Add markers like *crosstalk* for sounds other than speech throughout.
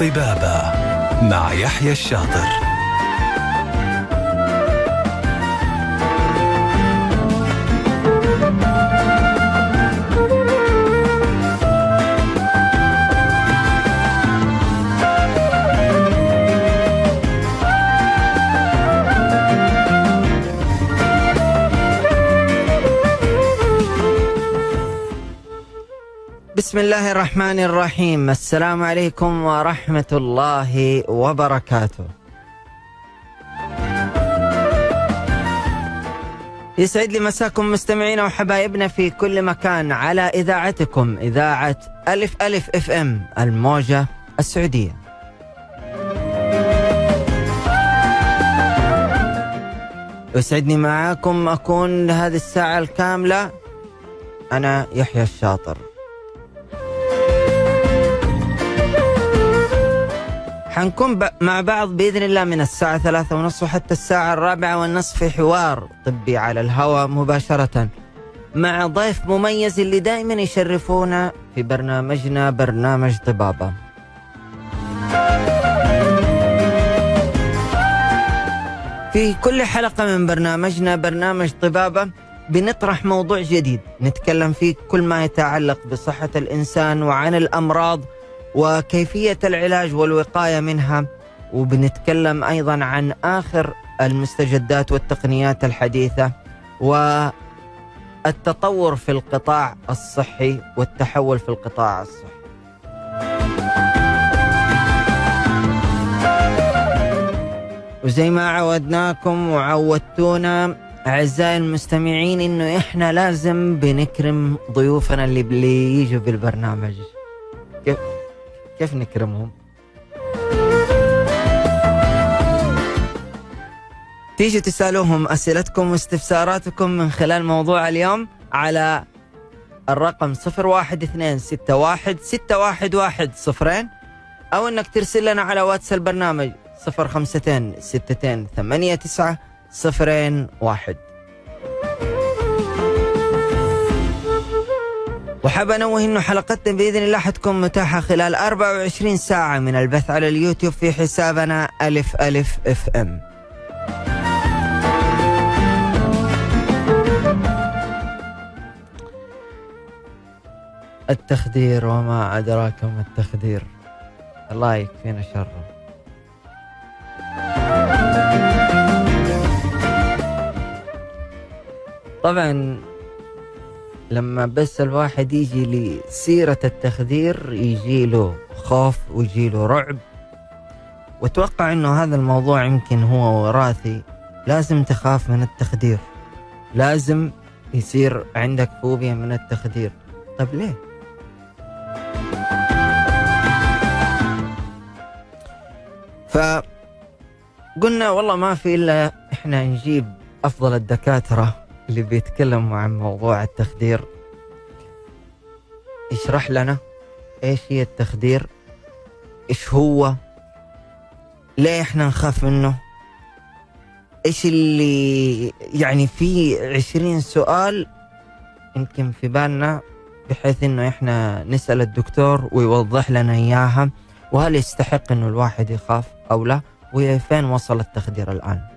طبابة مع يحيى الشاطر. بسم الله الرحمن الرحيم. السلام عليكم ورحمة الله وبركاته. يسعد لي مساكم مستمعينا وحبايبنا في كل مكان على إذاعتكم إذاعة ألف ألف إف إم الموجة السعودية. يسعدني معاكم أكون هذه الساعة الكاملة. أنا يحيى الشاطر. حنكون ب... مع بعض بإذن الله من الساعة ثلاثة ونصف وحتى الساعة الرابعة والنصف في حوار طبي على الهواء مباشرة. مع ضيف مميز اللي دائما يشرفونا في برنامجنا برنامج طبابة. في كل حلقة من برنامجنا برنامج طبابة بنطرح موضوع جديد. نتكلم فيه كل ما يتعلق بصحة الإنسان وعن الأمراض وكيفية العلاج والوقاية منها وبنتكلم أيضا عن آخر المستجدات والتقنيات الحديثة والتطور في القطاع الصحي والتحول في القطاع الصحي. وزي ما عودناكم وعودتونا أعزائي المستمعين إنه إحنا لازم بنكرم ضيوفنا اللي اللي يجوا بالبرنامج. كيف؟ كيف نكرمهم؟ تيجوا تسألوهم أسئلتكم واستفساراتكم من خلال موضوع اليوم على الرقم 012616111 أو أنك ترسل لنا على واتس البرنامج 052 62 89 01 وحاب انوه انه حلقتنا بإذن الله حتكون متاحة خلال 24 ساعة من البث على اليوتيوب في حسابنا ألف ألف FM. التخدير وما أدراك ما التخدير. الله يكفينا شره. طبعا لما بس الواحد يجي لسيرة التخدير يجي له خوف ويجي له رعب. وأتوقع إنه هذا الموضوع يمكن هو وراثي. لازم تخاف من التخدير. لازم يصير عندك فوبيا من التخدير. طيب ليه؟ فقلنا والله ما في إلا إحنا نجيب أفضل الدكاترة. اللي بيتكلموا عن موضوع التخدير يشرح لنا إيش هي التخدير؟ إيش هو؟ ليه إحنا نخاف منه؟ إيش اللي يعني في عشرين سؤال يمكن في بالنا بحيث إنه إحنا نسأل الدكتور ويوضح لنا إياها وهل يستحق إنه الواحد يخاف أو لا؟ وفين وصل التخدير الآن؟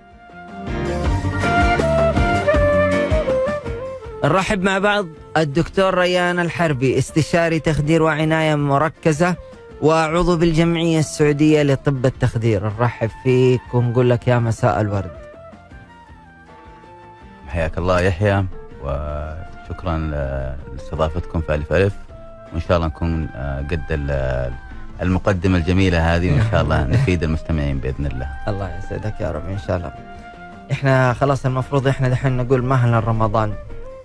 نرحب مع بعض. الدكتور ريان الحربي استشاري تخدير وعناية مركزة وعضو بالجمعية السعودية لطب التخدير. نرحب فيك ونقول لك يا مساء الورد. حياك الله يحيى وشكرا لاستضافتكم في ألف ألف. وإن شاء الله نكون قد المقدمة الجميلة هذه وإن شاء الله *laughs* نفيد المستمعين بإذن الله. الله يسعدك يا رب إن شاء الله. إحنا خلاص المفروض إحنا دحين نقول مهلا رمضان.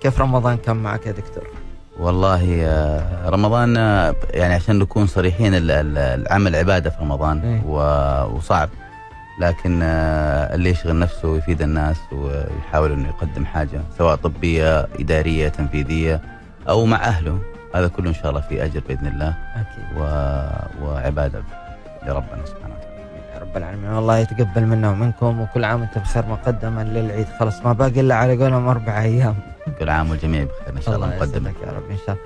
كيف رمضان كان معك يا دكتور؟ والله رمضان يعني عشان نكون صريحين العمل عبادة في رمضان إيه. وصعب لكن اللي يشغل نفسه ويفيد الناس ويحاول إنه يقدم حاجة سواء طبية إدارية تنفيذية أو مع أهله هذا كله إن شاء الله في أجر بإذن الله أكيد و... وعبادة لربنا سبحانه رب العالمين. والله يتقبل منا ومنكم وكل عام وأنتم بخير مقدما للعيد. خلاص ما باقي إلا على قولهم أربع أيام. كل عام والجميع بخير إن شاء الله مقدما يا رب إن شاء الله.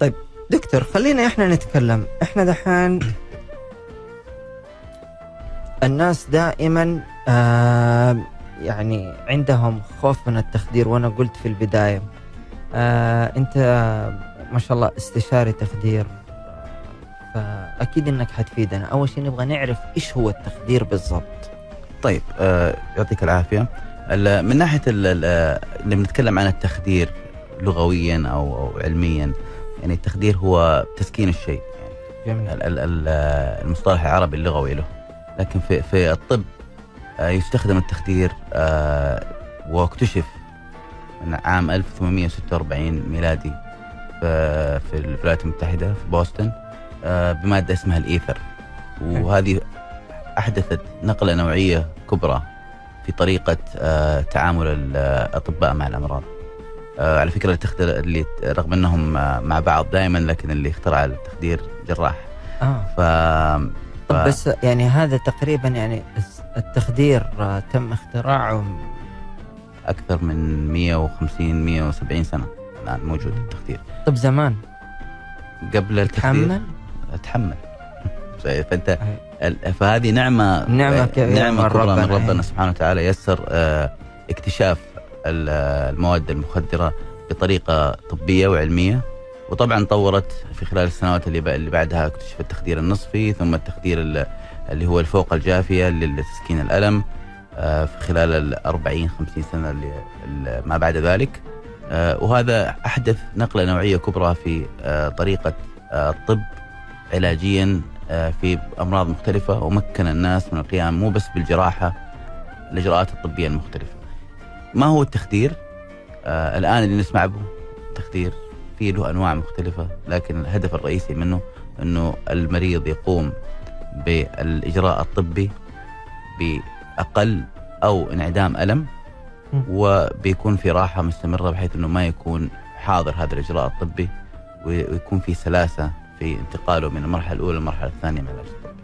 طيب دكتور خلينا إحنا نتكلم. إحنا دحين الناس دائما آه يعني عندهم خوف من التخدير وأنا قلت في البداية. آه أنت ما شاء الله استشاري تخدير. فأكيد إنك حتفيدنا. أول شيء نبغى نعرف إيش هو التخدير بالضبط. طيب آه يعطيك العافية. ال- من ناحية ال- ال- لما نتكلم عن التخدير لغويا أو علميا يعني التخدير هو تسكين الشيء. جميل. ال- ال- ال- المصطلح العربي اللغوي له. لكن في في الطب آه، يستخدم التخدير آه، واكتشف من عام 1846 ميلادي في الولايات المتحدة في بوسطن. آه، بمادة اسمها الإيثر وهذه أحدثت نقلة نوعية كبرى في طريقة آه، تعامل الأطباء مع الأمراض. آه، على فكرة اللي رغم إنهم آه، مع بعض دائما لكن اللي اخترع التخدير جراح. آه ف طب ف- بس يعني هذا تقريبا يعني التخدير آه، تم اختراعه أكثر من 150 170 سنة الآن موجود التخدير. طب زمان قبل التخدير تحمل تحمل *laughs* فأنت أي. ال- فهذه نعمة نعمة كبيرة نعمة من كبرى من ربنا، ربنا أي. سبحانه وتعالى يسر آه، اكتشاف ال- المواد المخدرة بطريقة طبية وعلمية وطبعا طورت في خلال السنوات اللي بعدها اكتشف التخدير النصفي ثم التخدير ال- اللي هو الفوق الجافية لتسكين الألم آه، في خلال ال 40 50 سنة اللي ما بعد ذلك آه، وهذا أحدث نقلة نوعية كبرى في آه، طريقة آه، الطب علاجيا آه، في أمراض مختلفة ومكن الناس من القيام مو بس بالجراحة الإجراءات الطبية المختلفة. ما هو التخدير؟ آه الآن اللي نسمع به التخدير في له أنواع مختلفة لكن الهدف الرئيسي منه إنه المريض يقوم بالإجراء الطبي بأقل أو انعدام ألم. وبيكون في راحة مستمرة بحيث إنه ما يكون حاضر هذا الإجراء الطبي وي- ويكون في سلاسة في انتقاله من المرحلة الأولى للمرحلة الثانية من العلاج.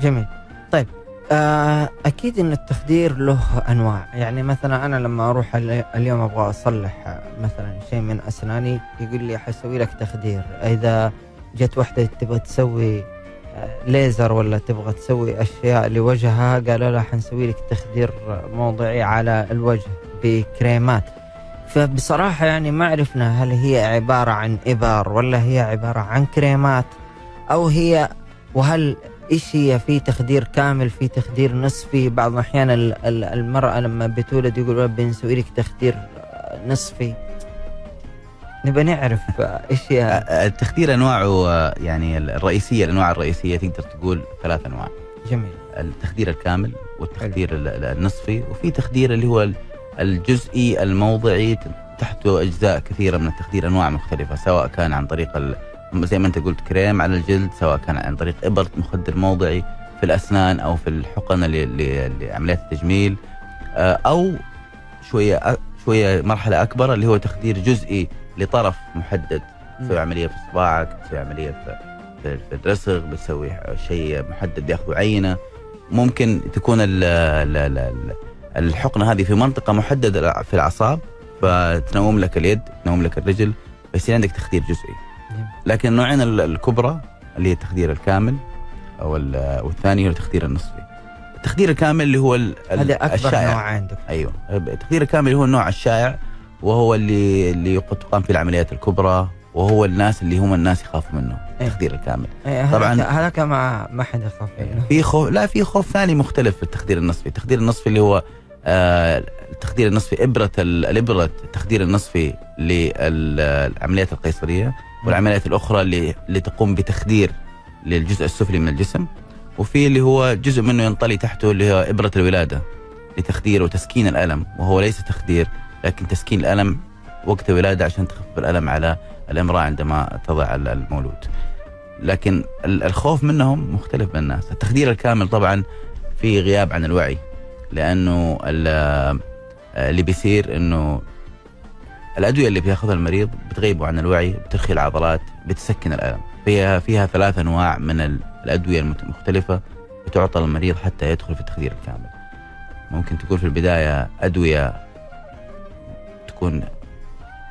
جميل. طيب آه أكيد إن التخدير له أنواع. يعني مثلا أنا لما أروح ال- اليوم أبغى أصلح آه، مثلا شيء من أسناني يقول لي حسوي لك تخدير. إذا جت واحدة تبغى تسوي آه، ليزر ولا تبغى تسوي أشياء لوجهها قالوا لها حنسوي لك تخدير موضعي على الوجه بكريمات. فبصراحة يعني ما عرفنا هل هي عبارة عن ابر ولا هي عبارة عن كريمات أو هي وهل إيش هي في تخدير كامل في تخدير نصفي. بعض الأحيان ال- ال- المرأة لما بتولد يقولوا بنسوي لك تخدير نصفي. نبى نعرف إيش هي. التخدير أنواعه يعني الرئيسية الأنواع الرئيسية تقدر تقول ثلاث أنواع. جميل. التخدير الكامل والتخدير ال- ال- النصفي وفي تخدير اللي هو الجزئي الموضعي تحته أجزاء كثيرة من التخدير أنواع مختلفة سواء كان عن طريق زي ما أنت قلت كريم على الجلد سواء كان عن طريق ابره مخدر موضعي في الأسنان أو في الحقن لعمليات التجميل آه، أو شوية أ- شوية مرحلة أكبر اللي هو تخدير جزئي لطرف محدد. تسوي عملية في صباعك تسوي عملية في في في الرسغ بتسوي شيء محدد بياخذوا عينة. ممكن تكون ال ال ال الحقنة هذه في منطقة محددة في الأعصاب فتنوم لك اليد تنوم لك الرجل بيصير عندك تخدير جزئي. لكن النوعين ال- الكبرى اللي هي التخدير الكامل أو ال- والثاني هو التخدير النصفي التخدير الكامل اللي هو هذا أكبر الشائع نوع عندك أيوه التخدير الكامل هو النوع الشائع وهو اللي اللي تقام فيه العمليات الكبرى وهو الناس اللي هم الناس يخافوا منه. التخدير الكامل إيه، طبعاً. هذاك- ما ما حد يخاف منه. في خوف لا في خوف ثاني مختلف في التخدير النصفي. التخدير النصفي اللي هو آه التخدير النصفي إبرة ال- الإبرة التخدير النصفي للعمليات القيصرية والعمليات الأخرى اللي اللي تقوم بتخدير للجزء السفلي من الجسم. وفي اللي هو جزء منه ينطلي تحته اللي هو إبرة الولادة لتخدير وتسكين الألم. وهو ليس تخدير لكن تسكين الألم وقت الولاده عشان تخفف الألم على الامرأة عندما تضع ال- المولود. لكن ال- الخوف منهم مختلف بين الناس، التخدير الكامل طبعا في غياب عن الوعي لأنه ال- اللي بيصير إنه الأدوية اللي بيأخذها المريض بتغيبه عن الوعي، بترخي العضلات، بتسكن الألم، فيها فيها ثلاث أنواع من ال- الأدوية المت- المختلفه بتعطى للمريض حتى يدخل في التخدير الكامل. ممكن تكون في البداية أدوية تكون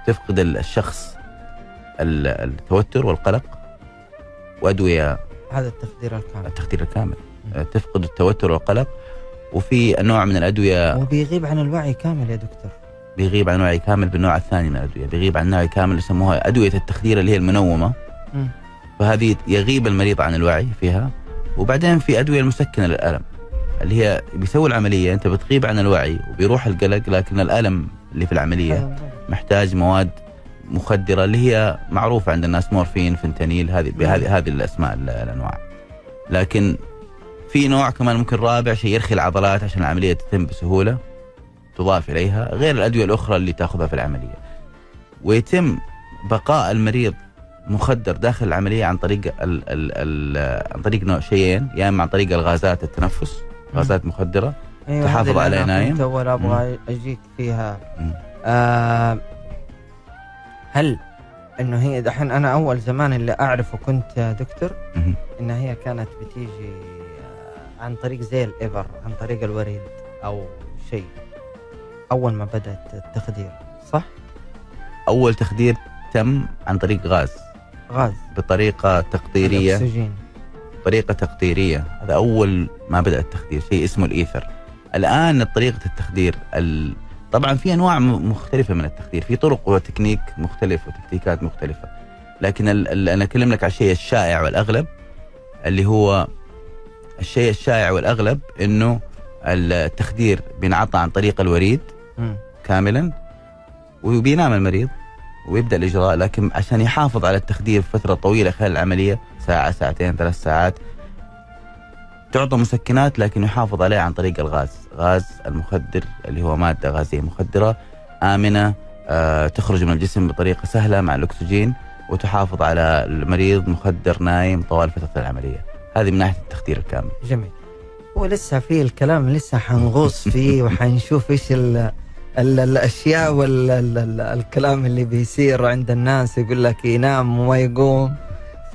تفقد ال- الشخص ال- التوتر والقلق وأدوية. هذا التخدير الكامل. التخدير الكامل. تفقد التوتر والقلق. وفي نوع من الادويه وبيغيب عن الوعي كامل يا دكتور. بيغيب عن وعي كامل بالنوع الثاني من الأدوية. بيغيب عن وعي كامل يسموها أدوية التخدير اللي هي المنومة. مم. فهذه يغيب المريض عن الوعي فيها. وبعدين في أدوية المسكنة للألم اللي هي بيسوي العملية. أنت بتغيب عن الوعي وبيروح القلق لكن الألم اللي في العملية محتاج مواد مخدرة اللي هي معروفة عند الناس مورفين فنتانيل هذه بهذه هذه الأسماء ال- الأنواع. لكن في نوع كمان ممكن رابع شيء يرخي العضلات عشان العملية تتم بسهولة تضاف إليها غير الأدوية الأخرى اللي تأخذها في العملية. ويتم بقاء المريض مخدر داخل العملية عن طريق ال ال ال عن طريق نوع شيئين يا إما عن طريق الغازات التنفس غازات مخدرة أيوة تحافظ أنا نايم. كنت أول أبغى أجيك فيها. آه هل إنه هي دحين أنا أول زمان اللي أعرفه كنت دكتور. إن هي كانت بتيجي آه، عن طريق زي الإبر عن طريق الوريد أو شيء. أول ما بدأت التخدير صح؟ أول تخدير تم عن طريق غاز. غاز. بطريقة تقطيريه الأكسجين. طريقه تقطيريه هذا أول ما بدأ التخدير شيء اسمه الإيثر. الآن طريقة التخدير ال... طبعا في أنواع م- مختلفة من التخدير. في طرق وتكنيك مختلف وتكتيكات مختلفة. لكن ال... ال... أنا أكلم لك على الشيء الشائع والأغلب اللي هو الشيء الشائع والأغلب إنه التخدير بينعطى عن طريق الوريد مم. كاملا وبينام المريض ويبدأ الإجراء لكن عشان يحافظ على التخدير فترة طويلة خلال العملية ساعة ساعتين ثلاث ساعات تعطى مسكنات لكن يحافظ عليه عن طريق الغاز. غاز المخدر اللي هو مادة غازية مخدرة آمنة آه تخرج من الجسم بطريقة سهلة مع الأكسجين وتحافظ على المريض مخدر نايم طوال فترة العملية. هذه من ناحية التخدير الكامل. جميل. هو لسه في الكلام لسه حنغوص فيه *laughs* وحنشوف إيش ال الأشياء والكلام اللي بيصير عند الناس يقول لك ينام وما يقوم.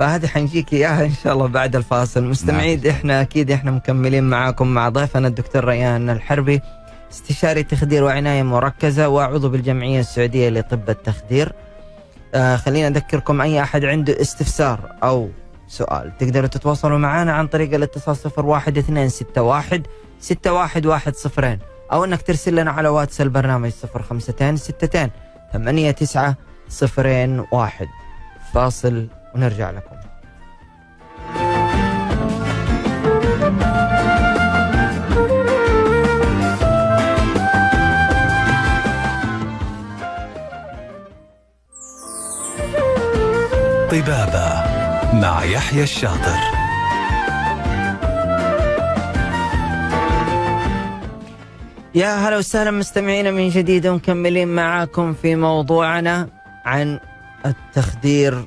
فهذه حنجيك إياها إن شاء الله بعد الفاصل. مستمعين نعم. إحنا أكيد إحنا مكملين معاكم مع ضيفنا الدكتور ريان الحربي استشاري تخدير وعناية مركزة وعضو بالجمعية السعودية لطب التخدير. آه خلينا أذكركم أي أحد عنده استفسار أو سؤال تقدروا تتواصلوا معنا عن طريق الاتصال 01261 6110 أو إنك ترسل لنا على واتس البرنامج 052 62 89 01 فاصل ونرجع لكم طبابة مع يحيى الشاطر يا هلا وسهلا مستمعينا من جديد ومكملين معاكم في موضوعنا عن التخدير.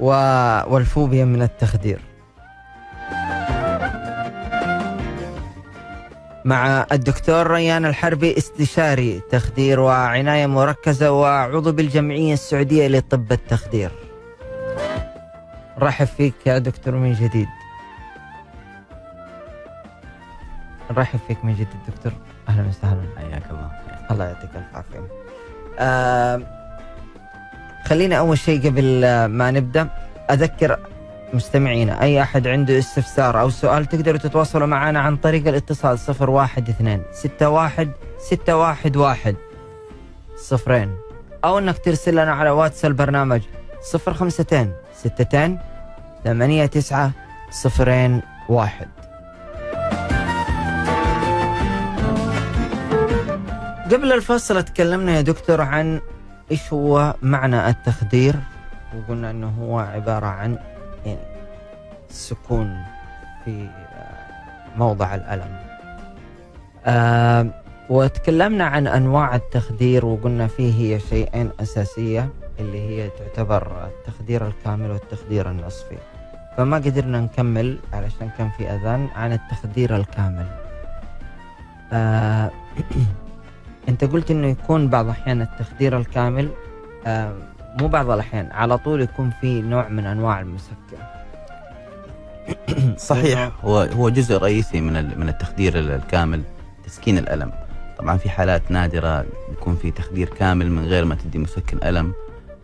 والفوبيا من التخدير. مع الدكتور ريان الحربي استشاري تخدير وعناية مركزة وعضو بالجمعية السعودية لطب التخدير. رحب فيك يا دكتور من جديد. نرحب فيك من جديد دكتور. أهلا وسهلا. حياك الله. الله يعطيك الف عافية. خلينا أول شيء قبل ما نبدأ أذكر مستمعينا أي أحد عنده استفسار أو سؤال تقدروا تتواصلوا معنا عن طريق الاتصال 012 61 611 صفرين. أو إنك ترسل لنا على واتس البرنامج 052 62 89 صفرين واحد. قبل الفصل تكلمنا يا دكتور عن إيش هو معنى التخدير وقلنا إنه هو عبارة عن يعني السكون في آه، موضع الألم. آه وتكلمنا عن أنواع التخدير وقلنا فيه هي شيئين أساسية اللي هي تعتبر التخدير الكامل والتخدير النصفي. فما قدرنا نكمل علشان كان في أذان عن التخدير الكامل. آه *clears throat* أنت قلت إنه يكون بعض الأحيان التخدير الكامل آه مو بعض الأحيان على طول يكون في نوع من أنواع المسكن. *coughs* صحيح. هو هو جزء رئيسي من من التخدير ال- الكامل تسكين الألم. طبعا في حالات نادرة يكون في تخدير كامل من غير ما تدي مسكن ألم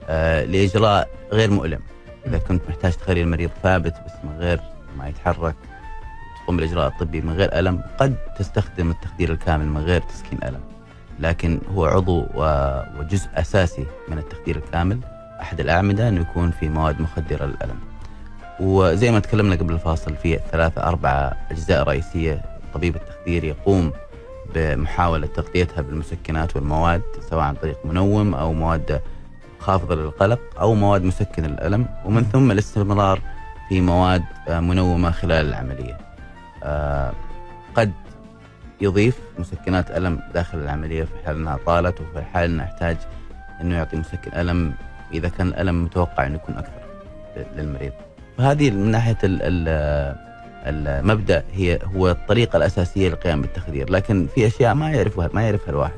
آه لإجراء غير مؤلم. إذا كنت محتاج تخلي المريض ثابت بس من غير ما يتحرك تقوم بالإجراء الطبي من غير ألم قد تستخدم التخدير الكامل من غير تسكين ألم. لكن هو عضو وجزء أساسي من التخدير الكامل أحد الأعمدة إنه يكون في مواد مخدرة للألم. وزي ما تكلمنا قبل الفاصل في ثلاثة أربعة أجزاء رئيسية طبيب التخدير يقوم بمحاولة تغطيتها بالمسكنات والمواد سواء عن طريق منوم أو مواد خافضة للقلق أو مواد مسكنة للألم. ومن ثم الاستمرار في مواد آه، منومة خلال العملية. آه، قد يضيف مسكنات ألم داخل العملية في حال أنها طالت وفي حال أنه يحتاج أنه يعطي مسكن ألم إذا كان الألم متوقع أنه يكون أكثر للمريض فهذه من ناحية ال- ال- المبدأ هي هو الطريقة الأساسية للقيام بالتخدير لكن في أشياء ما يعرفها ما يعرفها الواحد.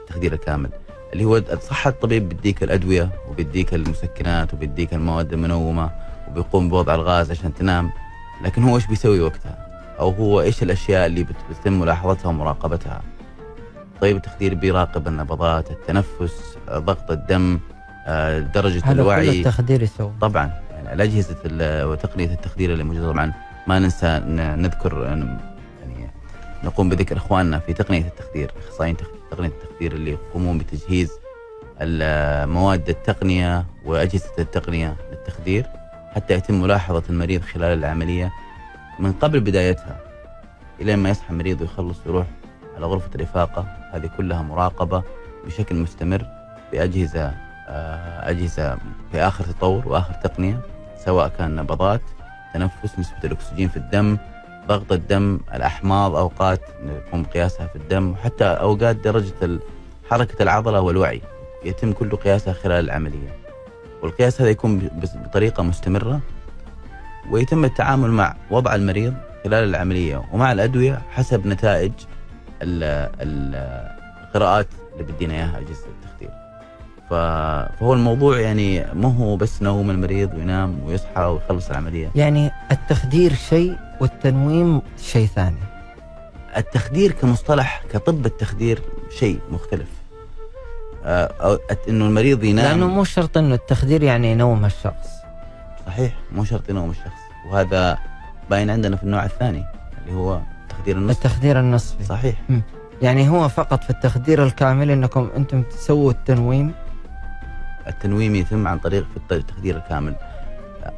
التخدير الكامل اللي هو صح الطبيب بيديك الأدوية وبيديك المسكنات وبيديك المواد المنومة وبيقوم بوضع الغاز عشان تنام لكن هو إيش بيسوي وقتها؟ أو هو إيش الأشياء اللي بت- بيتم ملاحظتها ومراقبتها؟ طيب التخدير بيراقب النبضات، التنفس، ضغط الدم، آه، درجة هذا الوعي. التخدير يسوي. طبعا يعني الأجهزة ال- وتقنية التخدير اللي موجودة طبعا ما ننسى نذكر يعني نقوم بذكر إخواننا في تقنية التخدير أخصائيين تقنية التخدير اللي يقومون بتجهيز المواد التقنية وأجهزة التقنية للتخدير حتى يتم ملاحظة المريض خلال العملية. من قبل بدايتها إلى ما يصحى المريض ويخلص ويروح على غرفة الافاقه هذه كلها مراقبة بشكل مستمر بأجهزة آه، أجهزة في آخر تطور وآخر تقنية سواء كان نبضات تنفس نسبة الأكسجين في الدم ضغط الدم الأحماض أوقات نقوم بقياسها في الدم وحتى أوقات درجة ال- حركة العضلة والوعي. يتم كل قياسها خلال العملية. والقياس هذا يكون ب- بس- بطريقة مستمرة ويتم التعامل مع وضع المريض خلال العملية ومع الأدوية حسب نتائج ال- ال- القراءات اللي بدينا إياها اجهزه التخدير. فهو الموضوع يعني ما هو بس نوم المريض وينام ويصحى ويخلص العملية. يعني التخدير شيء والتنويم شيء ثاني التخدير كمصطلح كطب التخدير شيء مختلف. آه، أو- إنه المريض ينام لأنه مو شرط إنه التخدير يعني ينوم الشخص صحيح مو شرط ينوم الشخص وهذا باين عندنا في النوع الثاني اللي هو تخدير النصف. التخدير النصفي. صحيح. يعني هو فقط في التخدير الكامل إنكم أنتم تسووا التنويم؟ التنويم يتم عن طريق في الت- التخدير الكامل.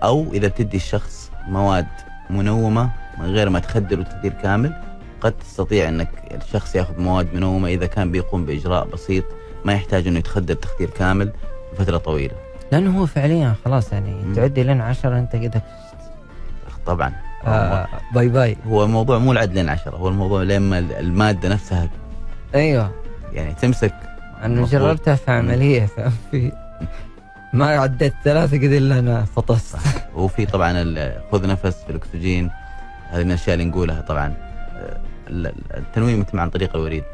أو إذا بتدي الشخص مواد منومة من غير ما تخدره تخدير كامل قد تستطيع إنك الشخص ياخذ مواد منومة إذا كان بيقوم بإجراء بسيط ما يحتاج إنه يتخدر تخدير كامل لفترة طويلة. لأنه هو فعليا خلاص يعني. تعدي لين عشرة أنت كده طبعا. آه bye bye. هو الموضوع مو العد لين عشرة هو الموضوع لما المادة نفسها أيوه. يعني تمسك. أنا. جربتها في عملية في ما عديت ثلاثة كده إلا أنا فطست. وفي طبعا خذ نفس في الأكسجين. هذه من الأشياء اللي نقولها طبعا. ال- التنويم يتم عن طريق الوريد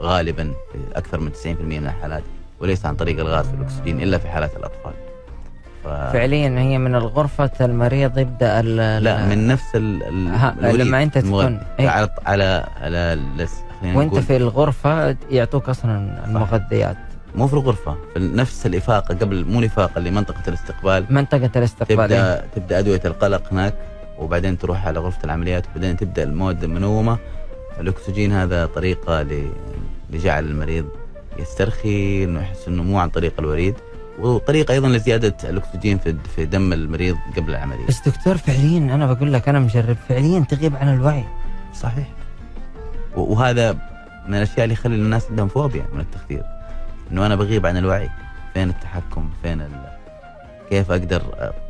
غالبا في أكثر من 90% من الحالات. وليس عن طريق الغاز في الأكسجين إلا في حالات الأطفال. ف... فعليا هي من الغرفة المريض يبدأ ال- لا من نفس ال... لما أنت تكون-. إيه. على على على لس... نقول في الغرفة يعطوك أصلا المغذيات مو في الغرفة في نفس الإفاقة قبل مو الإفاقة اللي منطقة الاستقبال منطقة الاستقبال إيه. تبدا تبدأ أدوية القلق هناك وبعدين تروح على غرفة العمليات وبعدين تبدأ المواد المنومة الأكسجين هذا طريقة ل- لجعل المريض يسترخي انه يحس إنه مو عن طريق الوريد وطريقة أيضا لزيادة الأكسجين في في دم المريض قبل العملية. بس دكتور فعليا أنا بقول لك أنا مجرب فعليا تغيب عن الوعي. صحيح. وهذا من الأشياء اللي يخلي الناس عندهم فوبيا من التخدير. إنه أنا بغيب عن الوعي. فين التحكم؟ فين ال... كيف أقدر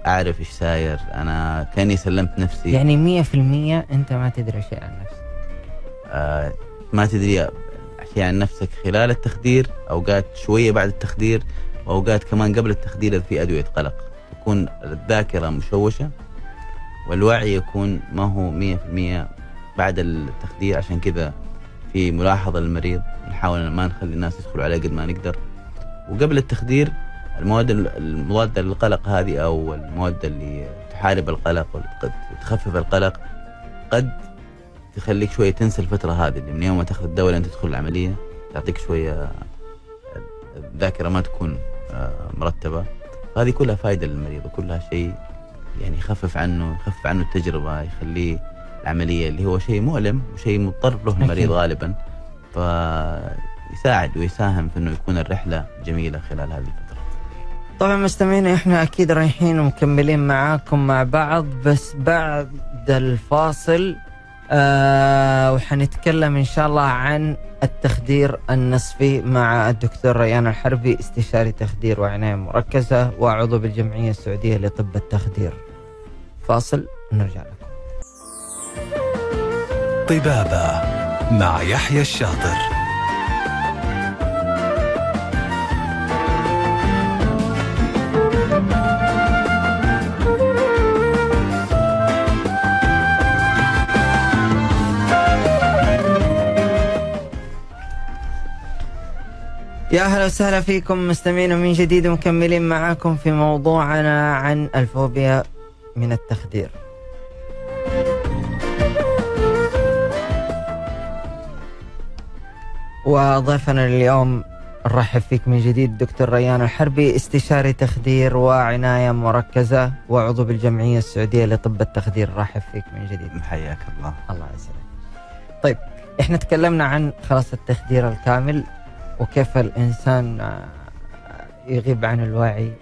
أعرف إيش ساير أنا كأني سلمت نفسي. يعني مية في المية أنت ما تدري شيء عن نفسك. آه ما تدري اشياء عن نفسك خلال التخدير أوقات شوية بعد التخدير وأوقات كمان قبل التخدير إذا في أدوية قلق. تكون الذاكرة مشوشة والوعي يكون ما هو 100% بعد التخدير عشان كذا في ملاحظة للمريض نحاول ما نخلي الناس يدخلوا عليه قد ما نقدر. وقبل التخدير المواد المضاده للقلق هذه أو المواد اللي تحارب القلق وتخفف القلق قد تخليك شوية تنسى الفترة هذه اللي من يوم ما تاخذ الدواء لين تدخل العملية تعطيك شوية الذاكرة ما تكون آه، مرتبة. هذه كلها فائده للمريض وكلها شيء يعني يخفف عنه يخفف عنه التجربة يخليه العملية اللي هو شيء مؤلم وشيء مضطر له المريض. غالبا. فيساعد ويساهم في إنه يكون الرحلة جميلة خلال هذه الفترة. طبعا مستمعينا إحنا أكيد رايحين ومكملين معاكم مع بعض بس بعد الفاصل آه وحنتكلم إن شاء الله عن التخدير النصفي مع الدكتور ريان الحربي استشاري تخدير وعناية مركزة وعضو بالجمعية السعودية لطب التخدير. فاصل ونرجع لكم. طبابة مع يحيى الشاطر يا أهلا وسهلا فيكم مستمعين من جديد ومكملين معاكم في موضوعنا عن الفوبيا من التخدير. وضيفنا اليوم نرحب فيك من جديد دكتور ريان الحربي استشاري تخدير وعناية مركزة وعضو بالجمعية السعودية لطب التخدير رحب فيك من جديد. حياك الله الله يسلمك. طيب إحنا تكلمنا عن خلاص التخدير الكامل وكيف الإنسان آه، يغيب عن الوعي.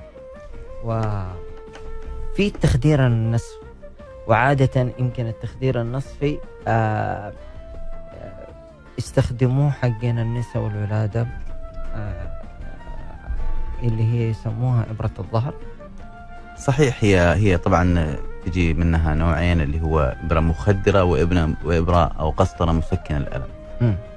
وفي التخدير النصفي وعادة يمكن التخدير النصفي آه، آه، يستخدموه حقين النساء والولادة آه، اللي هي يسموها إبرة الظهر. صحيح هي هي طبعا تجي منها نوعين اللي هو وابره وإبرة أو قسطرة مسكنة للألم. مم.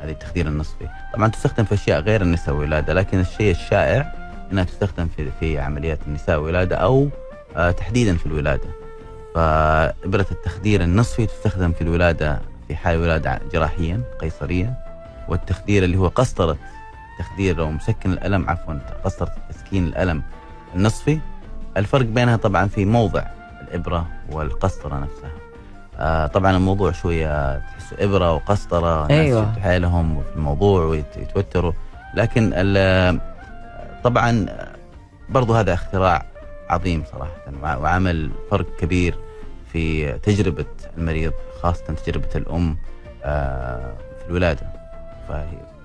هذه التخدير النصفي. طبعا تستخدم في أشياء غير النساء والولادة لكن الشيء الشائع انها تستخدم في في عمليات النساء والولادة أو آه تحديدا في الولادة. فإبرة التخدير النصفي تستخدم في الولادة في حال ولاده جراحيا قيصريا والتخدير اللي هو قسطرة تخدير أو مسكن الألم عفوا قسطرة تسكين الألم النصفي. الفرق بينها طبعا في موضع الإبرة والقسطرة نفسها. آه طبعا الموضوع شوية إبرة وقسطرة ناس أيوة. يشدوا حيلهم في الموضوع ويتوتروا. لكن طبعا برضو هذا اختراع عظيم صراحة وع- وعمل فرق كبير في تجربة المريض خاصة تجربة الأم آه في الولادة.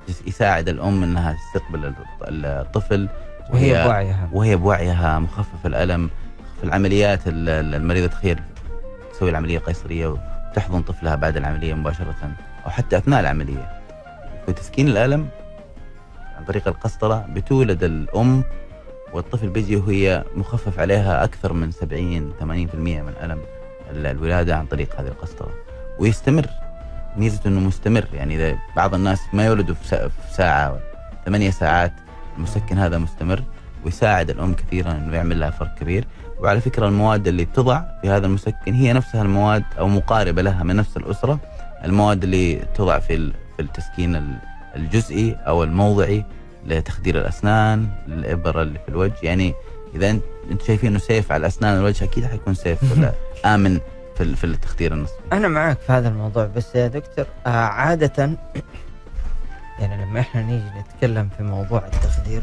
فيساعد الأم إنها تستقبل الطفل. وهي بوعيها. وهي بوعيها مخفف الألم في العمليات ال- ال- المريضة تخيل تسوي العملية القيصرية وتحضن طفلها بعد العملية مباشرة أو حتى أثناء العملية. في تسكين الألم عن طريق القسطرة بتولد الأم والطفل بيجي وهي مخفف عليها أكثر من 70 80% من ألم ال- الولادة عن طريق هذه القسطرة. ويستمر ميزته إنه مستمر يعني إذا بعض الناس ما يولدوا في سا- في ساعة أو ثمانية ساعات المسكن هذا مستمر ويساعد الأم كثيرا إنه يعمل لها فرق كبير. وعلى فكرة المواد اللي تضع في هذا المسكن هي نفسها المواد أو مقاربة لها من نفس الأسرة المواد اللي تضع في في التسكين ال- الجزئي أو الموضعي لتخدير الأسنان الإبرة اللي في الوجه. يعني إذا انت أنت شايفين إنه سيف على الاسنان والوجه أكيد حيكون سيف *laughs* ولا آمن في في التخدير النصفي أنا معك في هذا الموضوع بس يا دكتور آه عادة يعني لما إحنا نيجي نتكلم في موضوع التخدير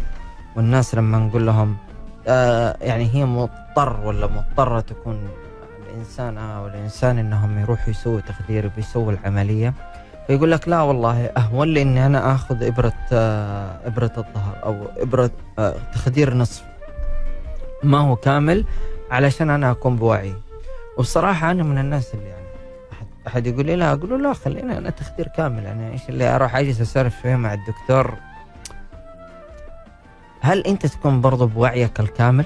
والناس لما نقول لهم آه يعني هي مضطر ولا مضطرة تكون الإنسان أو الإنسان إنهم يروحوا يسووا تخدير بيسووا العملية. فيقول لك لا والله أهون لي إني أنا آخذ إبرة آه إبرة الظهر أو إبرة آه تخدير نصف. ما هو كامل؟ علشان أنا أكون بوعي. وبصراحة أنا من الناس اللي يعني أحد, أحد يقول لي لا أقول له لا خلينا أنا تخدير كامل. أنا إيش اللي أروح أجلس أسولف شوية مع الدكتور؟ هل أنت تكون برضو بوعيك الكامل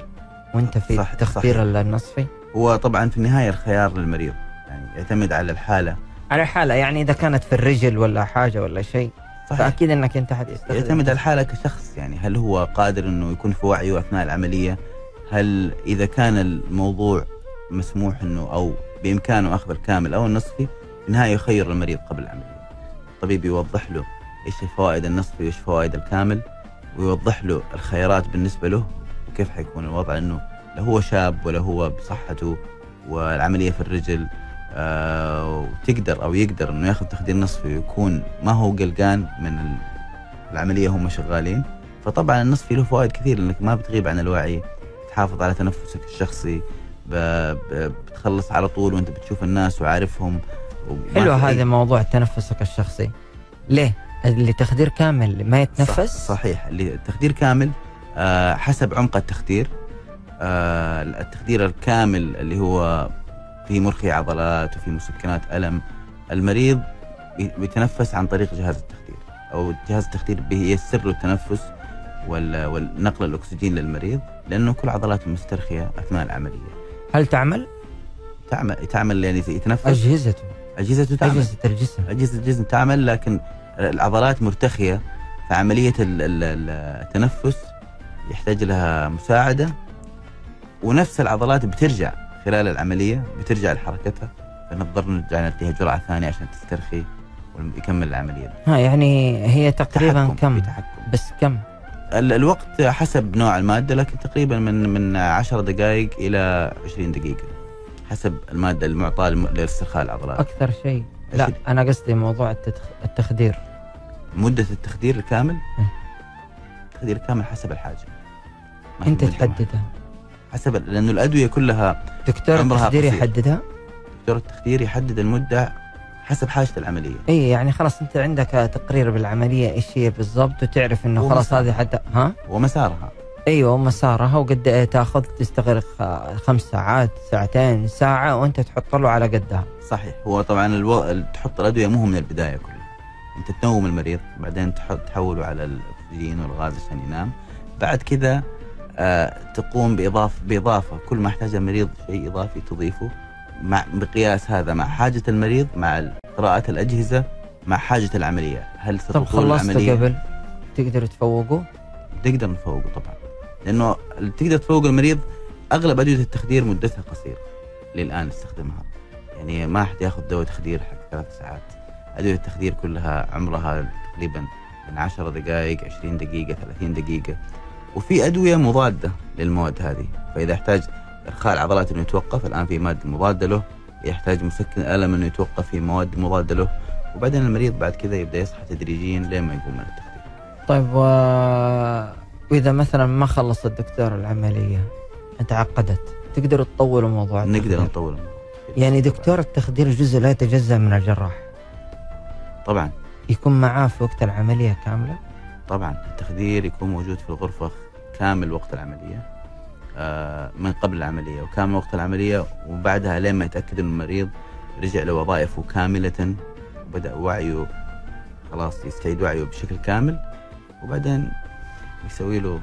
وأنت في صح- التخدير صحيح. النصفي؟ هو طبعا في النهاية الخيار للمريض يعني يعتمد على الحالة على حالة يعني إذا كانت في الرجل ولا حاجة ولا شيء صحيح فأكيد أنك أنت حتستخدم يعتمد على الحالة كشخص يعني هل هو قادر إنه يكون في وعيه اثناء العملية؟ هل إذا كان الموضوع مسموح إنه أو بإمكانه أخذ الكامل أو النصفي في النهاية يخير المريض قبل العملية. الطبيب يوضح له إيش فوائد النصفي وإيش فوائد الكامل ويوضح له الخيارات بالنسبة له وكيف حيكون الوضع؟ انه لا هو شاب ولا هو بصحته والعملية في الرجل آه وتقدر أو يقدر إنه ياخذ تخدير نصفي ويكون ما هو قلقان من ال- العملية هم شغالين. فطبعا النصفي له فوائد كثير لأنك ما بتغيب عن الوعي تحافظ على تنفسك الشخصي بتخلص على طول وأنت بتشوف الناس وعارفهم. حلو هذا موضوع تنفسك الشخصي. ليه؟ اللي تخدير كامل ما يتنفس؟ صح صحيح اللي التخدير كامل آه حسب عمق التخدير. آه التخدير الكامل اللي هو فيه مرخي عضلات وفي مسكنات ألم المريض بي- بيتنفس عن طريق جهاز التخدير. أو جهاز التخدير بيسر له التنفس والنقل الأكسجين للمريض لأنه كل عضلاته مسترخية أثناء العملية. هل تعمل؟ تعمل تعمل يعني يتنفس؟ اجهزته أجهزته تعمل. أجهزة الجسم. أجهزة الجسم تعمل لكن العضلات مرتخية فعملية ال- ال- ال- التنفس يحتاج لها مساعدة ونفس العضلات بترجع خلال العملية بترجع لحركتها فنضطر نرجع نعطيها جرعة ثانية عشان تسترخي ويكمل العملية. ها يعني هي تقريبا كم؟ تحكم. بس كم؟ ال- الوقت حسب نوع المادة لكن تقريبا من من 10 دقائق إلى 20 دقيقة حسب المادة المعطاة لم- لاسترخاء العضلات. أكثر شيء. لا. أنا قصدي موضوع التدخ- التخدير مدة التخدير الكامل إيه. التخدير الكامل حسب في أنت. تحددها حسب لأنه الأدوية كلها دكتور التخدير. يحددها دكتور التخدير يحدد المدة حسب حاجة العملية اي يعني خلاص أنت عندك تقرير بالعملية إيش هي بالضبط وتعرف إنه خلاص. هذه حتى ها ومسارها أيوه مسارها وقد تأخذ تستغرق خ- خمس ساعات ساعتين ساعة وأنت تحط له على قدها. صحيح. هو طبعا ألو... ال- تحط الأدوية مو من البداية كلها. أنت تنوم المريض بعدين تحط تحوله على الأكسجين والغاز عشان ينام. بعد كذا آه تقوم باضافه بإضافة. كل ما احتاج المريض شيء إضافي تضيفه مع بقياس هذا مع حاجة المريض مع قراءة الأجهزة مع حاجة العملية. هل طب ستطول خلصت العملية؟ قبل؟ تقدر تفوقه؟ تقدر نفوقه طبعا. لأنه تقدر تفوق المريض أغلب أدوية التخدير مدتها قصيرة. للآن نستخدمها يعني ما حد ياخذ دواء تخدير حق ثلاث ساعات. أدوية التخدير كلها عمرها تقريبا من 10 دقائق 20 دقيقة 30 دقيقة. وفي أدوية مضادة للمواد هذه. فإذا احتاج إرخاء العضلات إنه يتوقف الآن في ماده مضادة له. يحتاج مسكن ألم إنه يتوقف في مواد مضادة له. وبعدين المريض بعد كذا يبدأ يصحى تدريجيا لين ما يقوم من التخدير. طيب. وإذا مثلا ما خلص الدكتور العملية تعقدت تقدر تطول موضوع نقدر. نطول الموضوع. يعني دكتور التخدير جزء لا يتجزأ من الجراح طبعا. يكون معاه في وقت العملية كاملة؟ طبعا. التخدير يكون موجود في الغرفة كامل وقت العملية. آه، من قبل العملية. وكامل وقت العملية وبعدها لين ما يتأكد أن المريض رجع لوظائفه كاملة. وبدأ وعيه خلاص يستعيد وعيه بشكل كامل. وبعدين يسوي له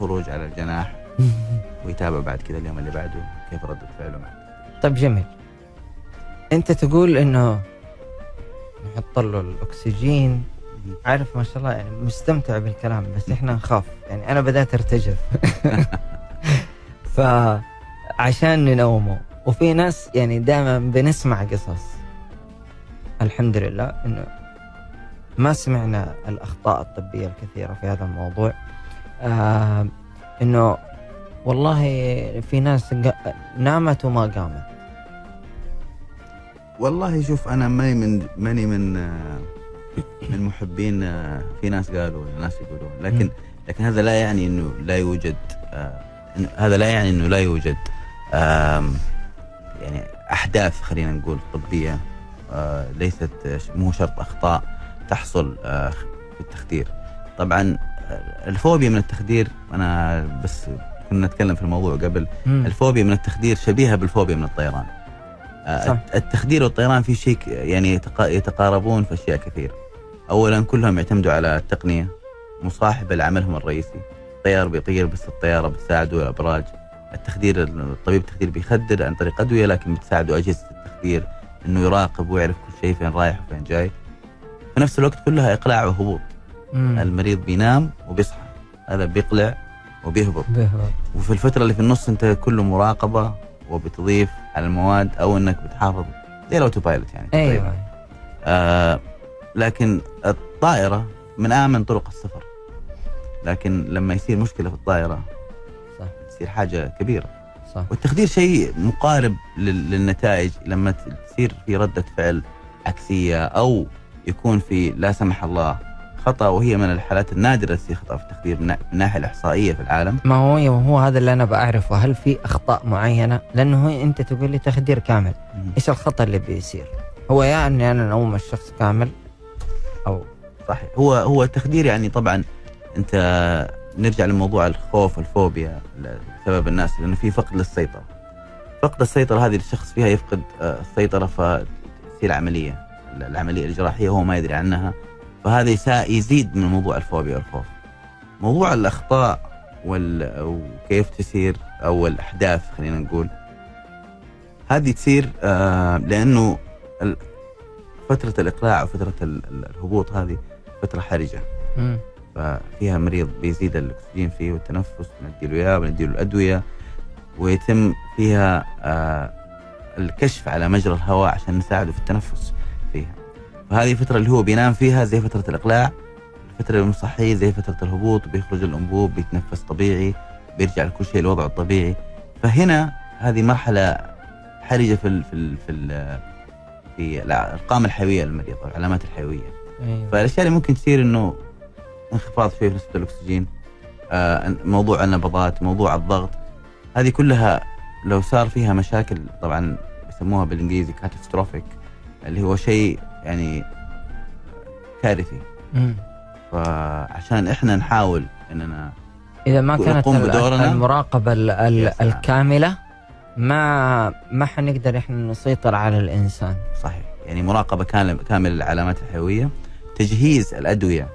خروج على الجناح *laughs* ويتابع بعد كذا اليوم اللي بعده كيف ردة فعله معه طيب جميل. أنت تقول إنه نحط له الأكسجين. عارف ما شاء الله يعني مستمتع بالكلام بس إحنا نخاف. يعني أنا بدأت أرتجف. *laughs* فعشان ننومه. وفي ناس يعني دائما بنسمع قصص. الحمد لله إنه ما سمعنا الأخطاء الطبية الكثيرة في هذا الموضوع. آه إنه والله في ناس نامت وما قامت. والله شوف أنا ماني من ماني من آه، من محبين آه، في ناس قالوا ناس يقولون. لكن. لكن هذا لا يعني إنه لا يوجد آه، هذا لا يعني إنه لا يوجد آم، يعني أحداث خلينا نقول طبية آه، ليست آه، مو شرط أخطاء. تحصل آه، في التخدير طبعا آه، الفوبيا من التخدير أنا بس كنا نتكلم في الموضوع قبل مم. الفوبيا من التخدير شبيهة بالفوبيا من الطيران. آه، صح. التخدير والطيران في شيء يعني يتقا- يتقاربون في أشياء كثير. اولا كلهم يعتمدوا على التقنية مصاحبه لعملهم الرئيسي. الطيار بيطير بس الطيارة بتساعده الابراج. التخدير الطبيب التخدير بيخدر عن طريق أدوية لكن بتساعده أجهزة التخدير إنه يراقب ويعرف كل شيء فين رايح وفين جاي. في نفس الوقت كلها إقلاع وهبوط. مم. المريض بينام وبيصحى. هذا بيقلع وبيهبط. بهبط. وفي الفترة اللي في النص أنت كله مراقبة وبتضيف على المواد أو إنك بتحافظ زي الأوتو بايلوت يعني. أيوه آه لكن الطائرة من امن طرق السفر لكن لما يصير مشكلة في الطائرة صح. تصير حاجة كبيرة صح والتخدير شيء مقارب لل- للنتائج لما تصير في ردة فعل عكسية أو يكون في لا سمح الله خطأ وهي من الحالات النادرة اللي تصير خطأ في التخدير من نا- من الناحية الإحصائية في العالم. ما هو هو هذا اللي أنا بعرفه هل في أخطاء معينة؟ لأنه هو أنت تقول لي تخدير كامل. إيش الخطأ اللي بيصير؟ هو يا أني أنا نوم الشخص كامل؟ أو صحيح. هو هو التخدير يعني طبعا أنت نرجع لموضوع الخوف والفوبيا بسبب الناس لأنه في فقد للسيطرة. فقد السيطرة هذه الشخص فيها يفقد آه، السيطرة فتصير عملية. العملية الجراحيه هو ما يدري عنها. فهذا يزيد من موضوع الفوبيا والخوف. موضوع الأخطاء وال وكيف تسير أو الأحداث خلينا نقول. هذه تصير آه لأنه ال- فترة الإقلاع وفتره ال- ال- الهبوط هذه فترة حرجة. مم. ففيها مريض بيزيد الأكسجين فيه والتنفس نديله إياه ونديله الأدوية. ويتم فيها آه الكشف على مجرى الهواء عشان نساعده في التنفس. فيها. فهذه الفترة اللي هو بينام فيها زي فترة الإقلاع الفترة المصحية زي فترة الهبوط بيخرج الأنبوب بيتنفس طبيعي بيرجع لكل شيء لوضعه الطبيعي. فهنا هذه مرحلة حرجة في ال في ال في ال في الأرقام الحيوية للمريض أو العلامات الحيوية. أيوة. فالأشياء اللي ممكن تصير إنه انخفاض شوي في نسبه الأكسجين آه موضوع النبضات موضوع الضغط هذه كلها لو صار فيها مشاكل طبعا يسموها بالإنجليزي كاتستروفيك اللي هو شيء يعني كارثي مم. فعشان إحنا نحاول إننا إذا ما كانت. المراقبة. الكاملة ما ما حنقدر إحنا نسيطر على الإنسان صحيح يعني مراقبة كامله كامل العلامات الحيوية تجهيز الأدوية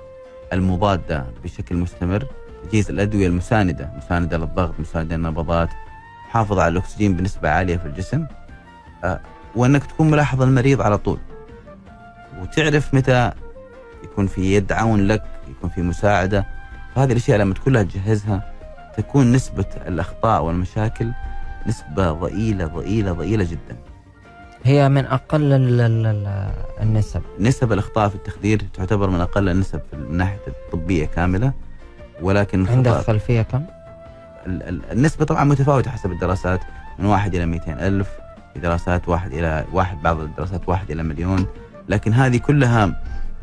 المضادة بشكل مستمر تجهيز الأدوية المساندة مساندة للضغط مساندة للنبضات محافظه على الأكسجين بنسبة عالية في الجسم آه، وأنك تكون ملاحظ المريض على طول. وتعرف متى يكون في يد عون لك يكون في مساعدة. هذه الأشياء لما كلها تجهزها تكون نسبة الأخطاء والمشاكل نسبة ضئيلة ضئيلة ضئيلة جدا. هي من أقل ال- ال- ال- النسب. نسب الأخطاء في التخدير تعتبر من أقل النسب في من ناحيه الطبية كاملة ولكن عندك خلفية كم؟ ال- ال- النسبة طبعا متفاوتة حسب الدراسات من واحد إلى 200 ألف. دراسات واحد إلى واحد بعض الدراسات واحد إلى مليون. لكن هذه كلها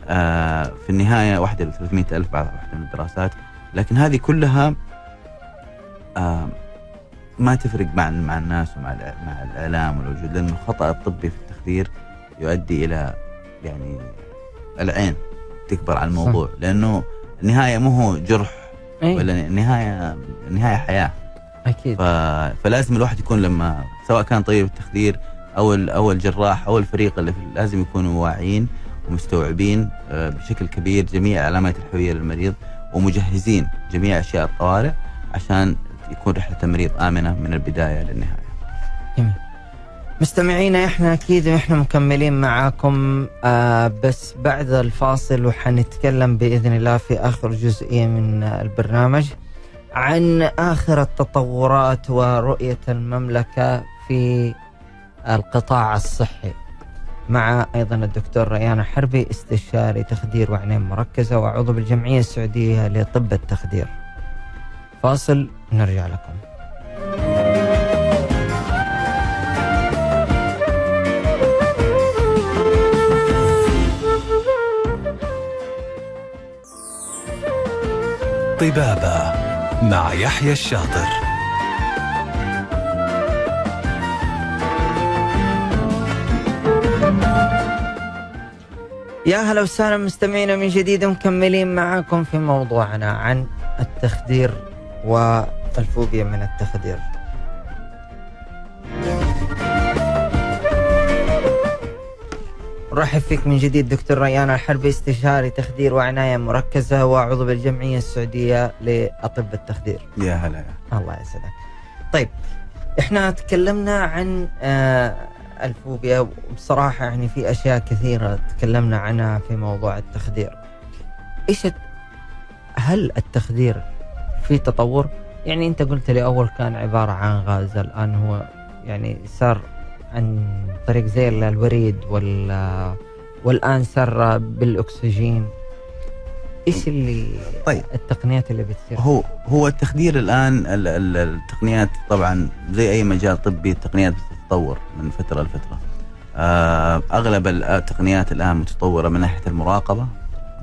آه في النهاية واحد إلى 300 ألف بعض واحدة من الدراسات. لكن هذه كلها آه ما تفرق مع مع الناس ومع مع الإعلام والوجود لأنه الخطأ الطبي في التخدير يؤدي إلى يعني العين تكبر على الموضوع. لأنه النهاية مو هو جرح اي ولا النهاية النهاية حياة. أكيد. ف... فلازم الواحد يكون لما سواء كان طبيب التخدير أو. أو الجراح أو الفريق اللي. لازم يكونوا واعيين ومستوعبين آه، بشكل كبير جميع العلامات الحيويه للمريض ومجهزين جميع أشياء الطوارئ عشان يكون رحلة المريض آمنة من البداية للنهاية. جميل مستمعينا إحنا أكيد إحنا مكملين معاكم آه بس بعد الفاصل وحنتكلم بإذن الله في آخر جزئية من البرنامج عن آخر التطورات ورؤية المملكة في القطاع الصحي مع أيضا الدكتور ريان حربي استشاري تخدير وعنايه مركزة وعضو بالجمعية السعودية لطب التخدير. فاصل نرجع لكم. طبابة مع يحيى الشاطر يا هلا وسهلا مستمعينا من جديد مكملين معاكم في موضوعنا عن التخدير والفوبيا من التخدير. رحب فيك من جديد دكتور ريان الحربي استشاري تخدير وعناية مركزة وعضو بالجمعية السعودية لأطب التخدير. يا هلا الله يسعدك. طيب إحنا تكلمنا عن آه، الفوبيا وبصراحه يعني في أشياء كثيرة تكلمنا عنها في موضوع التخدير. الت- هل التخدير في تطور؟ يعني أنت قلت لي أول كان عبارة عن غاز الآن هو يعني صار عن طريق زي الوريد وال والآن صار بالأكسجين. إيش اللي طيب. التقنيات اللي بتصير؟ هو هو التخدير الآن ال- ال- التقنيات طبعا زي أي مجال طبي التقنيات بتتطور من فترة لفترة. آه، أغلب التقنيات الآن متطورة من ناحية المراقبة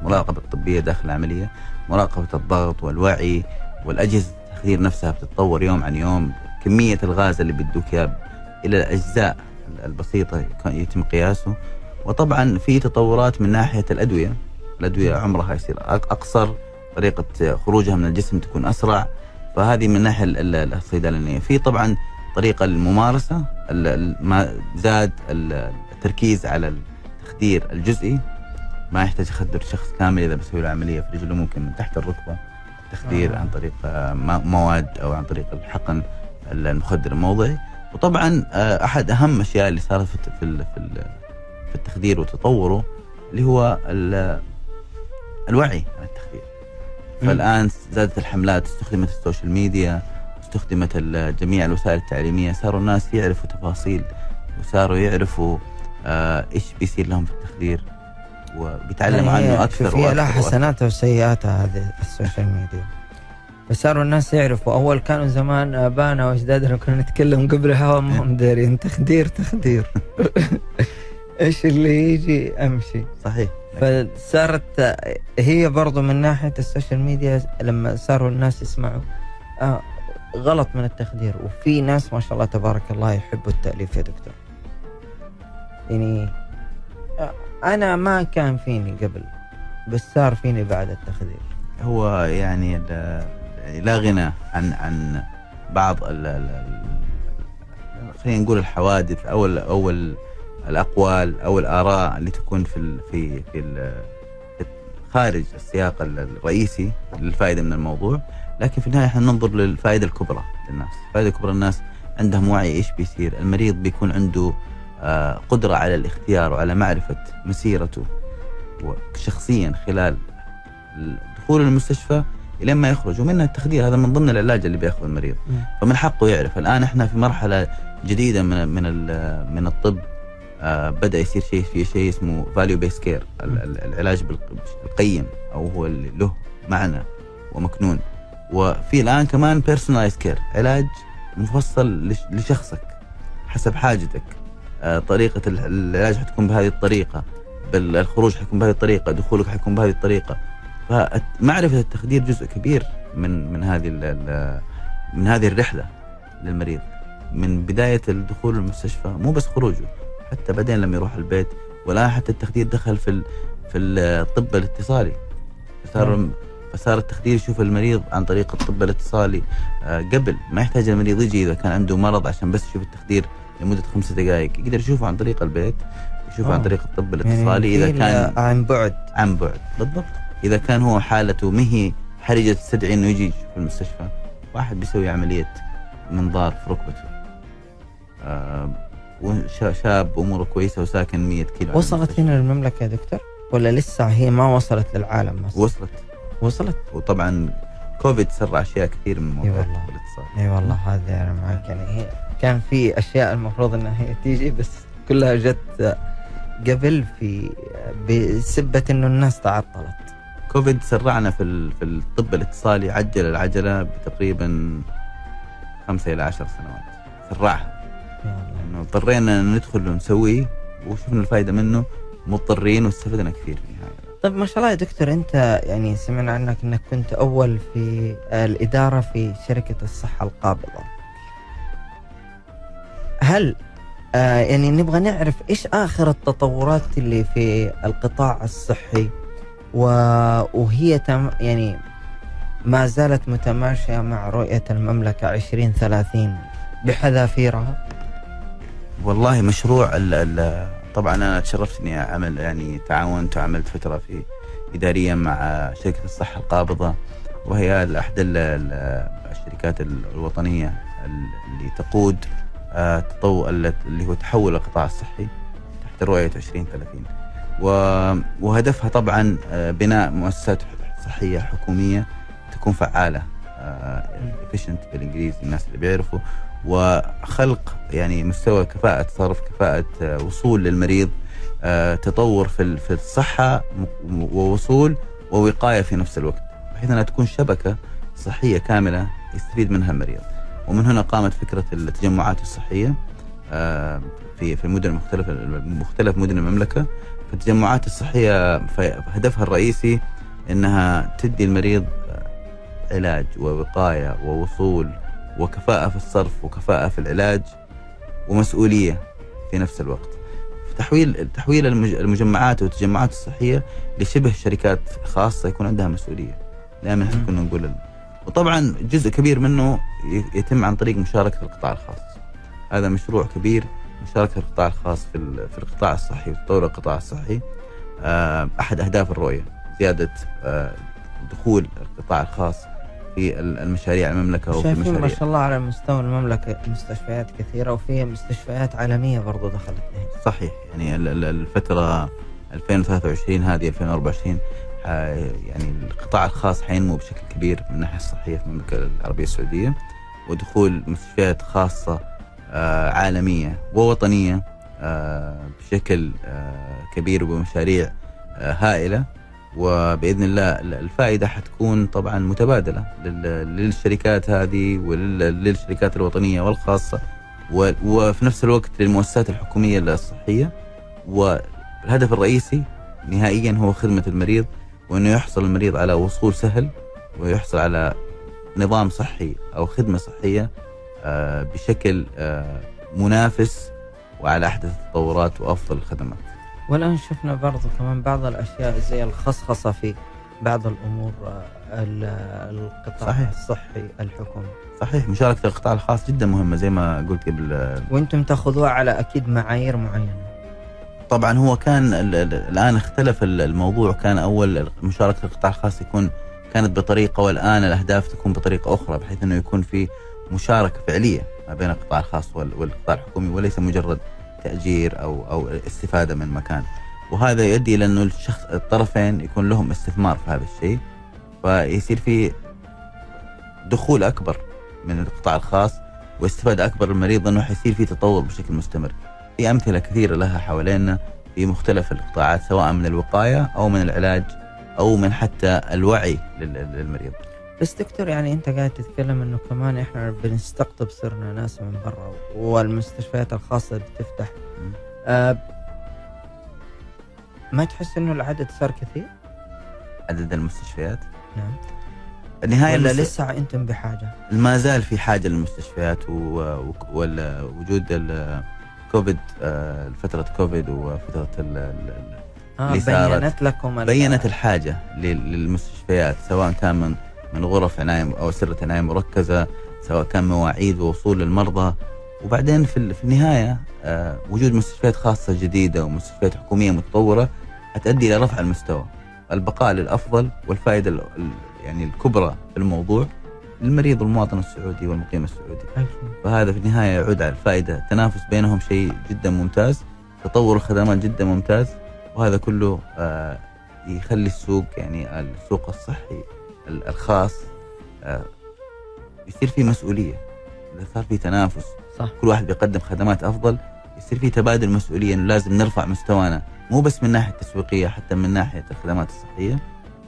المراقبه الطبية داخل العملية، مراقبة الضغط والوعي والأجهزة التخدير نفسها بتتطور يوم عن يوم، كمية الغاز اللي بيدوك إياه إلى الأجزاء البسيطة يتم قياسه. وطبعا في تطورات من ناحية الأدوية. الأدوية عمرها يصير أقصر طريقة خروجها من الجسم تكون أسرع. فهذه من ناحية ال- ال- الصيدلانية. في طبعا طريقة الممارسة ال- ال- ما زاد ال- التركيز على التخدير الجزئي ما يحتاج يخدر شخص كامل إذا بسوي له عملية في رجله ممكن من تحت الركبة تخدير آه. عن طريق آه، مواد أو عن طريق الحقن المخدر الموضعي وطبعا آه، أحد أهم الاشياء اللي صارت في في في ال- في التخدير وتطوره اللي هو ال- الوعي عن التخدير. فالآن زادت الحملات استخدمت ال social media استخدمت جميع الوسائل التعليمية. صاروا الناس يعرفوا تفاصيل وصاروا يعرفوا آه، إيش بيصير لهم في التخدير وبيتعلموا هي- عنه أكثر هي لها. حسناتها وسيئاتها هذه ال social media. فصاروا الناس يعرفوا. أول كانوا زمان ابانا وأجدادنا كنا نتكلم قبلها ما هم دارين. تخدير تخدير. *laughs* إيش اللي يجي؟ أمشي. صحيح. فصارت هي برضو من ناحية ال social media لما صاروا الناس يسمعوا. آه غلط من التخدير وفي ناس ما شاء الله تبارك الله يحبوا التأليف يا دكتور. يعني آه، أنا ما كان فيني قبل بس صار فيني بعد التخدير. هو يعني يعني لا غنى عن عن بعض خلينا نقول الحوادث أو أو ال الأقوال أو الآراء اللي تكون في ال في في ال في خارج السياق ال- الرئيسي للفائدة من الموضوع. لكن في النهاية إحنا ننظر للفائدة الكبرى للناس، الفائدة الكبرى الناس عندهم وعي إيش بيصير، المريض بيكون عنده آه، قدرة على الاختيار وعلى معرفة مسيرته شخصيا خلال دخول المستشفى الين ما يخرج. ومنها التخدير هذا من ضمن العلاج اللي بياخذه المريض. فمن حقه يعرف. الآن إحنا في مرحلة جديدة من من من الطب. آه بدأ يصير شيء في شيء اسمه value based care العلاج بالقيم أو هو اللي له معنى ومكنون. وفي الآن كمان personalized care علاج مفصل لش- لشخصك حسب حاجتك. آه طريقة ال- العلاج حتكون بهذه الطريقة بال- الخروج حيكون بهذه الطريقة دخولك حيكون بهذه الطريقة. فمعرفة التخدير جزء كبير من من هذه من هذه الرحلة للمريض. من بداية الدخول المستشفى مو بس خروجه حتى بعدين لما يروح البيت ولا حتى التخدير دخل في في الطب الاتصالي. صار فصار التخدير. يشوف المريض عن طريق الطب الاتصالي. آه، قبل ما يحتاج المريض يجي إذا كان عنده مرض عشان بس يشوف التخدير لمدة خمسة دقائق. يقدر يشوفه عن طريق البيت يشوفه آه. عن طريق الطب الاتصالي يعني اذا كان عن بعد. عن بعد. بالضبط. إذا كان هو حالته مهي حرجة تستدعي إنه يجي في المستشفى. واحد بيسوي عملية منظار في ركبته. آه وشا- شاب أموره كويسة وساكن 100 كيلو وصلت. هنا المملكه يا دكتور؟ ولا لسه هي ما وصلت للعالم مثلا وصلت. وصلت. وطبعا كوفيد سرع أشياء كثير من موضوع. الاتصال. إي والله هذه أنا معك. يعني هي كان في أشياء المفروض إنها هي تيجي بس كلها جت قبل في بسبة إنه الناس تعطلت. كوفيد سرعنا في في الطب الاتصالي عجل العجلة بتقريبا خمسة إلى عشر سنوات. سرعها. إنه اضطرينا ندخل ونسويه وشفنا الفائده منه مضطرين واستفدنا كثير. في النهايه طيب ما شاء الله يا دكتور أنت يعني سمعنا عنك إنك كنت أول في الإدارة في شركة الصحة القابضة. هل آه يعني نبغى نعرف إيش آخر التطورات اللي في القطاع الصحي وهي تم يعني ما زالت متماشية مع رؤية المملكة 2030 بحذافيرها؟ والله مشروع ال ال طبعا أنا تشرفت اني اعمل يعني تعاونت وعملت فترة في اداريا مع شركة الصحة القابضة وهي أحد ال- ال- الشركات ال- الوطنية ال- اللي تقود آه، تطو ال- اللي هو تحول القطاع الصحي تحت رؤية 2030 و- وهدفها طبعا آه، بناء مؤسسات صحية حكومية تكون فعالة efficient بالإنجليزي الناس اللي بيعرفوا. وخلق يعني مستوى كفاءة صرف كفاءة آه، وصول للمريض آه، تطور في في الصحة ووصول ووقاية في نفس الوقت بحيث أنها تكون شبكة صحية كاملة يستفيد منها المريض. ومن هنا قامت فكرة التجمعات الصحية آه، في في المدن المختلفة مختلف مدن المملكة. فالتجمعات الصحية هدفها الرئيسي أنها تدي المريض علاج ووقاية ووصول وكفاءة في الصرف وكفاءة في العلاج ومسؤولية في نفس الوقت. تحويل تحويل المج- المجمعات والتجمعات الصحية لشبه شركات خاصة يكون عندها مسؤولية. دائما إحنا. كنا نقول وطبعا جزء كبير منه يتم عن طريق مشاركة القطاع الخاص. هذا مشروع كبير مشاركة القطاع الخاص في في القطاع الصحي وتطور القطاع الصحي. آه، أحد أهداف الرؤية زيادة آه، دخول القطاع الخاص في ال- المشاريع المملكة وفي شايفين ما شاء الله على مستوى المملكة مستشفيات كثيرة وفي مستشفيات عالمية برضو دخلت هنا صحيح يعني ال- ال- الفترة 2023 هذه 2024 ح- يعني القطاع الخاص حينمو بشكل كبير من الناحية الصحية في المملكة العربية السعودية ودخول مستشفيات خاصة آه، عالمية ووطنية آه، بشكل آه، كبير وبمشاريع آه، وبإذن الله ال- الفائدة حتكون طبعا متبادلة لل- للشركات هذه وللشركات الوطنية والخاصة و- وفي نفس الوقت للمؤسسات الحكومية الصحية. والهدف الرئيسي نهائيا هو خدمة المريض وأنه يحصل المريض على وصول سهل ويحصل على نظام صحي أو خدمة صحية آه، بشكل آه، منافس وعلى أحدث التطورات وأفضل الخدمات. والآن شفنا برضو كمان بعض الأشياء زي الخصخصة في بعض الأمور آه، ال- القطاع صحيح. الصحي الحكومي صحيح. مشاركة القطاع الخاص جدا مهمة زي ما قلت قبل. وأنتم تأخذوها على أكيد معايير معينة. طبعا هو كان ال- ال- الآن اختلف ال- الموضوع. كان أول مشاركة القطاع الخاص يكون كانت بطريقة والآن الأهداف تكون بطريقة أخرى بحيث إنه يكون في مشاركة فعلية ما بين القطاع الخاص وال- والقطاع الحكومي وليس مجرد تأجير أو أو استفادة من مكان وهذا يؤدي إلى إنه الشخص الطرفين يكون لهم استثمار في هذا الشيء فيصير في دخول أكبر من القطاع الخاص واستفادة أكبر للمريض إنه حيصير في تطور بشكل مستمر في أمثلة كثيرة لها حوالينا في مختلف القطاعات سواء من الوقاية أو من العلاج أو من حتى الوعي لل- للمريض. بس دكتور يعني انت قاعد تتكلم انه كمان إحنا بنستقطب صرنا ناس من برا والمستشفيات الخاصة بتفتح مم. آه ما تحس انه العدد صار كثير؟ عدد المستشفيات نعم النهايه ولا المست- لسه أنتم بحاجة؟ ما زال في حاجة للمستشفيات ووجود الكوفيد آه، فترة كوفيد وفترة ال- آه. بينت لكم بينت الحاجة لل- للمستشفيات سواء كان من من غرف عنايه أو سرة عنايه مركزة سواء كان مواعيد ووصول للمرضى. وبعدين في في النهاية آه، وجود مستشفيات خاصة جديدة ومستشفيات حكومية متطورة حتؤدي إلى رفع المستوى. البقاء للأفضل والفائدة ال- ال- يعني الكبرى في الموضوع للمريض والمواطن السعودي والمقيم السعودي. فهذا في النهاية يعود على الفائدة. التنافس بينهم شيء جدا ممتاز. تطور الخدمات جدا ممتاز. وهذا كله آه، يخلي السوق يعني السوق الصحي ال- الخاص آه، يصير فيه مسؤولية. إذا صار في تنافس صح. كل واحد بيقدم خدمات أفضل يصير في تبادل مسؤولية إنه لازم نرفع مستوانا مو بس من ناحية التسويقيه حتى من ناحية الخدمات الصحية.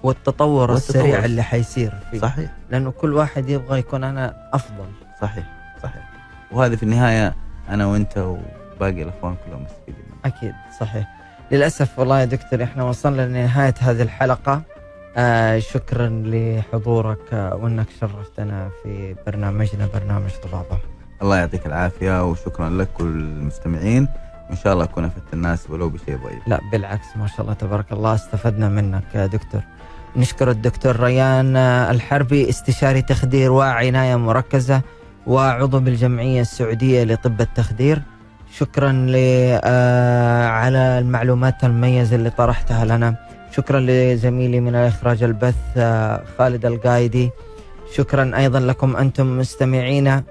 والتطور, والتطور. السريع اللي حيصير فيه. صحيح. لأنه كل واحد يبغى يكون أنا أفضل. صحيح صحيح. وهذا في النهاية أنا وأنت وباقي الأخوان كلهم مستفيدين أكيد صحيح. للأسف والله يا دكتور إحنا وصلنا لنهاية هذه الحلقة. آه شكرا لحضورك آه وأنك شرفتنا في برنامجنا برنامج طبابه الله يعطيك العافية وشكرا لك والمستمعين. وإن شاء الله أكون أفدت الناس ولو بشيء ضئيل. لا بالعكس ما شاء الله تبارك الله استفدنا منك يا دكتور. نشكر الدكتور ريان آه، الحربي استشاري تخدير وعناية مركزة وعضو بالجمعية السعودية لطب التخدير. شكرا ل آه، على المعلومات المميزة اللي طرحتها لنا. شكرا لزميلي من الإخراج البث آه، خالد القايدي. شكرا أيضا لكم أنتم مستمعينا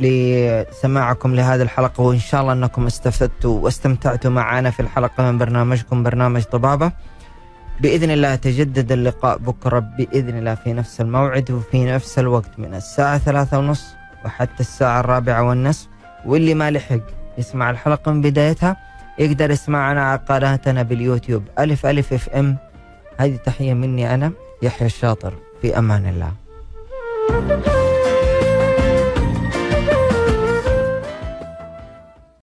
ولسماعكم لهذه الحلقة وإن شاء الله أنكم استفدتوا واستمتعتوا معنا في الحلقة من برنامجكم برنامج طبابة. بإذن الله يتجدد اللقاء بكرة بإذن الله في نفس الموعد وفي نفس الوقت من الساعة ثلاثة ونص وحتى الساعة الرابعة والنصف. واللي ما لحق يسمع الحلقة من بدايتها يقدر يسمعنا على قناتنا باليوتيوب. ألف ألف اف ام هذه تحية مني أنا يحيى الشاطر. في أمان الله.